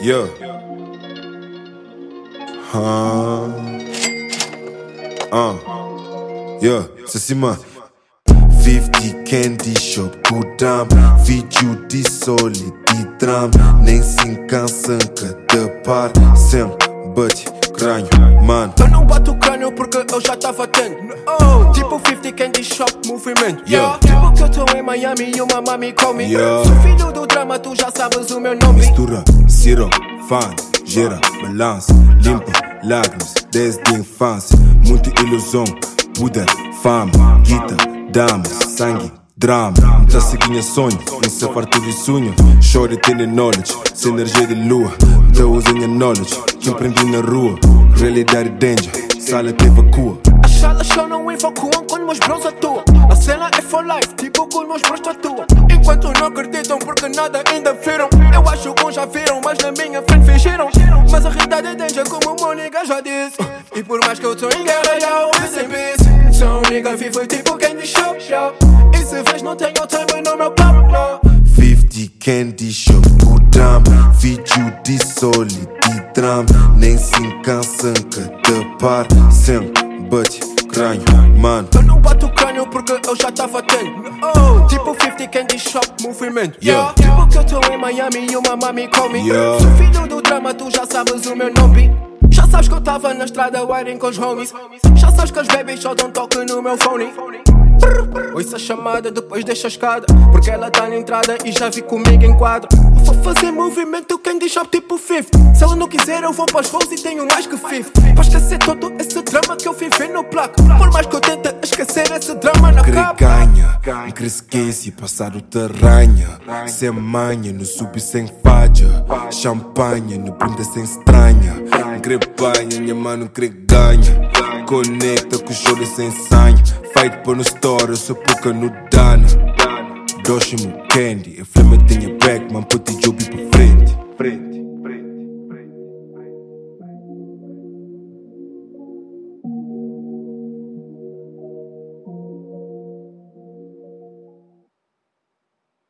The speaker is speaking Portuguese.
Yeah. Huh. Uh. Yeah. Sasima. 50 candy shop, good time. Vídeo de solid e tram. Nem se cansa cada par. Sempre bate crânio, mano. Eu não bato o crânio porque eu já tava atento. Oh, tipo 50 Candy Shop movimento. Yeah. Tipo que eu tô em Miami e uma mami come. Yeah. Sou filho do drama, tu já sabes o meu nome. Mistura, siro, fan, gera, balança, limpa, lágrimas, desde a infância. Muita ilusão, poder, fama, guita, damas, sangue, drama. Tá seguindo sonho, não se farto de sonho. Chore tem knowledge, sem energia de lua. Tá usando knowledge, que aprendi na rua. Realidade danger, sala te evacua. As salas só não evacuam quando meus bros atuam. A cena é for life, tipo quando meus bros tatuam. Enquanto não acreditam porque nada ainda viram. Eu acho que já viram, mas nigga já disse. E por mais que eu tô em guerra, já ouvi sem peace. Sou um nigga vivo tipo candy shop. E se vês, não tenho time no meu papo, não. 50 candy shop, good time. Vídeo de solid e tram. Nem se cansa cada par. Sempre bate crânio, mano. Eu não bato o crânio porque eu já tava atento. Oh, tipo 50 Candy Shop movimento. Yeah. Tipo que eu tô em Miami e uma mami come. Yeah. Sou filho do drama, tu já sabes o meu nome. Sabes que eu tava na estrada wiring com os homies. Já sabes que as babies só dão toque no meu phone. Ouça a chamada, depois deixa a escada. Porque ela tá na entrada e já vi comigo em quadro. Vou fazer movimento Candy Shop tipo 50. Se ela não quiser, eu vou para os voos e tenho mais que 50. Pra esquecer todo esse drama que eu vivi no placo. Por mais que eu tente esquecer esse drama na capa. Ganha, querer esquece e passar o terranha. Sem manha, no sub sem falha. Champanhe, no bunda sem estranha. Querer banha, minha mano querer ganha. Conecta com o choro sem sangue. Fight por no story, eu sou pouca no dana. Doshimo candy, flama tem a back, man, put the